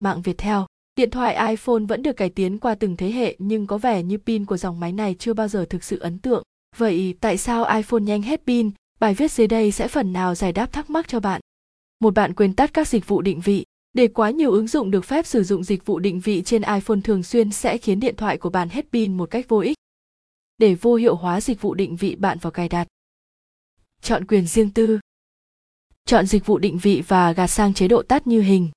mạng Viettel. Điện thoại iPhone vẫn được cải tiến qua từng thế hệ, nhưng có vẻ như pin của dòng máy này chưa bao giờ thực sự ấn tượng. Vậy tại sao iPhone nhanh hết pin? Bài viết dưới đây sẽ phần nào giải đáp thắc mắc cho bạn. Một bạn quên tắt các dịch vụ định vị. Để quá nhiều ứng dụng được phép sử dụng dịch vụ định vị trên iPhone thường xuyên sẽ khiến điện thoại của bạn hết pin một cách vô ích. Để vô hiệu hóa dịch vụ định vị, bạn vào cài đặt. Chọn quyền riêng tư. Chọn dịch vụ định vị và gạt sang chế độ tắt như hình.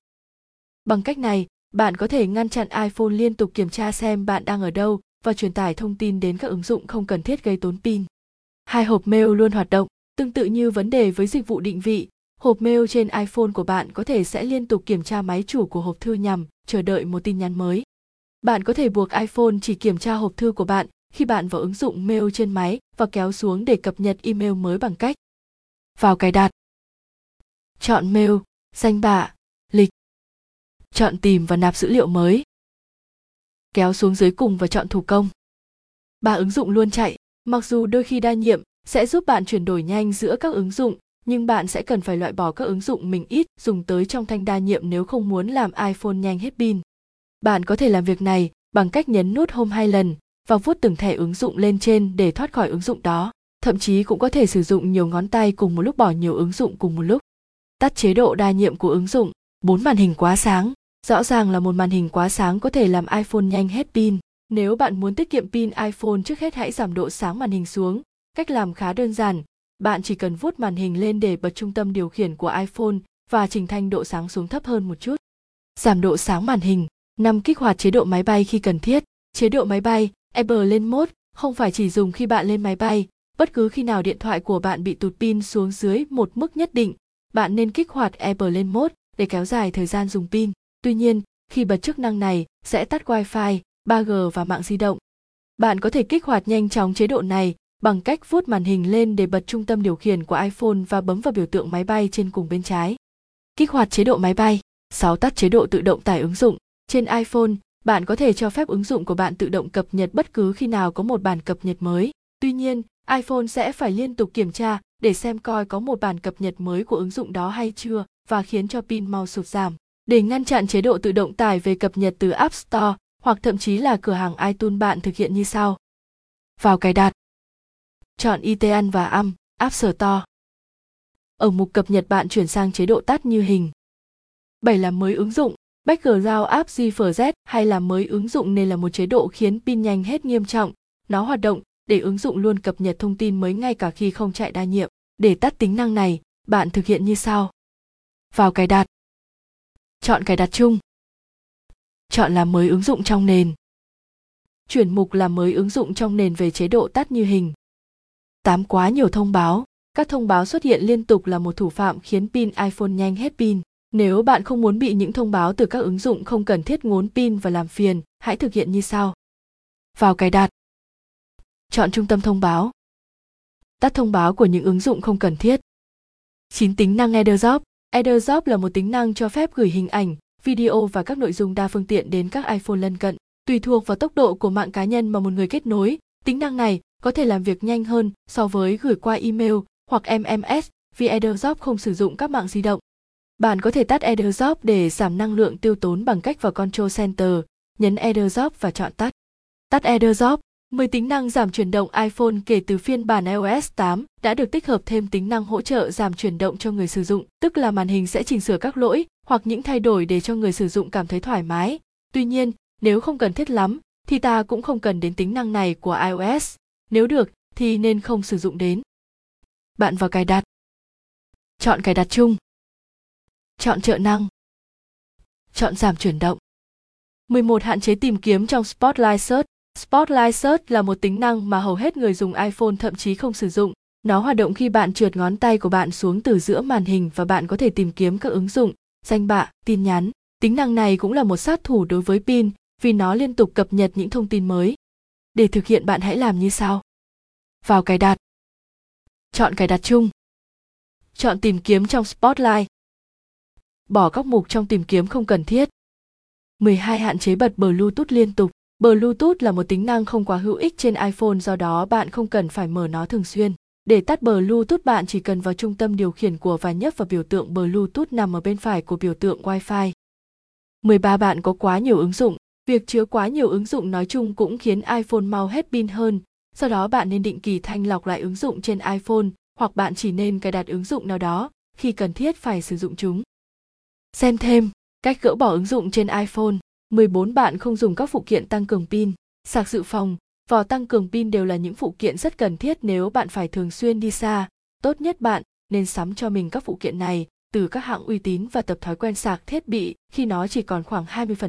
Bằng cách này, bạn có thể ngăn chặn iPhone liên tục kiểm tra xem bạn đang ở đâu và truyền tải thông tin đến các ứng dụng không cần thiết gây tốn pin. Hai hộp mail luôn hoạt động, tương tự như vấn đề với dịch vụ định vị, hộp mail trên iPhone của bạn có thể sẽ liên tục kiểm tra máy chủ của hộp thư nhằm chờ đợi một tin nhắn mới. Bạn có thể buộc iPhone chỉ kiểm tra hộp thư của bạn khi bạn vào ứng dụng mail trên máy và kéo xuống để cập nhật email mới bằng cách vào cài đặt chọn mail danh bạ chọn tìm và nạp dữ liệu mới kéo xuống dưới cùng và chọn thủ công ba ứng dụng luôn chạy mặc dù đôi khi đa nhiệm sẽ giúp bạn chuyển đổi nhanh giữa các ứng dụng, nhưng bạn sẽ cần phải loại bỏ các ứng dụng mình ít dùng tới trong thanh đa nhiệm nếu không muốn làm iPhone nhanh hết pin. Bạn có thể làm việc này bằng cách nhấn nút Home hai lần và vuốt từng thẻ ứng dụng lên trên để thoát khỏi ứng dụng đó. Thậm chí cũng có thể sử dụng nhiều ngón tay cùng một lúc bỏ nhiều ứng dụng cùng một lúc. Tắt chế độ đa nhiệm của ứng dụng. Bốn màn hình quá sáng. Rõ ràng là một màn hình quá sáng có thể làm iPhone nhanh hết pin. Nếu bạn muốn tiết kiệm pin iPhone trước hết hãy giảm độ sáng màn hình xuống. Cách làm khá đơn giản. Bạn chỉ cần vuốt màn hình lên để bật trung tâm điều khiển của iPhone và chỉnh thanh độ sáng xuống thấp hơn một chút. Giảm độ sáng màn hình. 5. Kích hoạt chế độ máy bay khi cần thiết. Chế độ máy bay, Airplane Mode không phải chỉ dùng khi bạn lên máy bay, bất cứ khi nào điện thoại của bạn bị tụt pin xuống dưới một mức nhất định, bạn nên kích hoạt Airplane Mode để kéo dài thời gian dùng pin. Tuy nhiên, khi bật chức năng này sẽ tắt Wi-Fi, 3G và mạng di động. Bạn có thể kích hoạt nhanh chóng chế độ này bằng cách vuốt màn hình lên để bật trung tâm điều khiển của iPhone và bấm vào biểu tượng máy bay trên cùng bên trái. Kích hoạt chế độ máy bay. 6. Tắt chế độ tự động tải ứng dụng. Trên iPhone, bạn có thể cho phép ứng dụng của bạn tự động cập nhật bất cứ khi nào có một bản cập nhật mới. Tuy nhiên, iPhone sẽ phải liên tục kiểm tra để xem coi có một bản cập nhật mới của ứng dụng đó hay chưa và khiến cho pin mau sụt giảm. Để ngăn chặn chế độ tự động tải về cập nhật từ App Store hoặc thậm chí là cửa hàng iTunes bạn thực hiện như sau. Vào cài đặt. Chọn ITN và âm, App Store. Ở mục cập nhật bạn chuyển sang chế độ tắt như hình. 7 là mới ứng dụng, Background app GFZ hay là mới ứng dụng nên là một chế độ khiến pin nhanh hết nghiêm trọng. Nó hoạt động để ứng dụng luôn cập nhật thông tin mới ngay cả khi không chạy đa nhiệm. Để tắt tính năng này, bạn thực hiện như sau. Vào cài đặt. Chọn cài đặt chung. Chọn làm mới ứng dụng trong nền. Chuyển mục làm mới ứng dụng trong nền về chế độ tắt như hình. tám quá nhiều thông báo. Các thông báo xuất hiện liên tục là một thủ phạm khiến pin iPhone nhanh hết pin. Nếu bạn không muốn bị những thông báo từ các ứng dụng không cần thiết ngốn pin và làm phiền, hãy thực hiện như sau. Vào cài đặt. Chọn trung tâm thông báo. Tắt thông báo của những ứng dụng không cần thiết. 9 tính năng AirDrop. AirDrop là một tính năng cho phép gửi hình ảnh, video và các nội dung đa phương tiện đến các iPhone lân cận. Tùy thuộc vào tốc độ của mạng cá nhân mà một người kết nối, tính năng này có thể làm việc nhanh hơn so với gửi qua email hoặc MMS vì AirDrop không sử dụng các mạng di động. Bạn có thể tắt AirDrop để giảm năng lượng tiêu tốn bằng cách vào Control Center, nhấn AirDrop và chọn tắt. Tắt AirDrop 10 tính năng giảm chuyển động iPhone kể từ phiên bản iOS 8 đã được tích hợp thêm tính năng hỗ trợ giảm chuyển động cho người sử dụng, tức là màn hình sẽ chỉnh sửa các lỗi hoặc những thay đổi để cho người sử dụng cảm thấy thoải mái. Tuy nhiên, nếu không cần thiết lắm, thì ta cũng không cần đến tính năng này của iOS. Nếu được, thì nên không sử dụng đến. Bạn vào cài đặt. Chọn cài đặt chung chọn trợ năng chọn giảm chuyển động 11 hạn chế tìm kiếm trong Spotlight Search Spotlight Search là một tính năng mà hầu hết người dùng iPhone thậm chí không sử dụng. Nó hoạt động khi bạn trượt ngón tay của bạn xuống từ giữa màn hình và bạn có thể tìm kiếm các ứng dụng, danh bạ, tin nhắn. Tính năng này cũng là một sát thủ đối với pin vì nó liên tục cập nhật những thông tin mới. Để thực hiện bạn hãy làm như sau. Vào cài đặt. Chọn cài đặt chung. Chọn tìm kiếm trong Spotlight bỏ các mục trong tìm kiếm không cần thiết. 12 hạn chế bật Bluetooth liên tục. Bluetooth là một tính năng không quá hữu ích trên iPhone do đó bạn không cần phải mở nó thường xuyên. Để tắt Bluetooth bạn chỉ cần vào trung tâm điều khiển của và nhấp vào biểu tượng Bluetooth nằm ở bên phải của biểu tượng Wi-Fi. 13 bạn có quá nhiều ứng dụng. Việc chứa quá nhiều ứng dụng nói chung cũng khiến iPhone mau hết pin hơn, do đó bạn nên định kỳ thanh lọc lại ứng dụng trên iPhone hoặc bạn chỉ nên cài đặt ứng dụng nào đó khi cần thiết phải sử dụng chúng. Xem thêm, cách gỡ bỏ ứng dụng trên iPhone. 14 bạn không dùng các phụ kiện tăng cường pin. Sạc dự phòng, vỏ tăng cường pin đều là những phụ kiện rất cần thiết nếu bạn phải thường xuyên đi xa. Tốt nhất bạn nên sắm cho mình các phụ kiện này từ các hãng uy tín và tập thói quen sạc thiết bị khi nó chỉ còn khoảng 20%.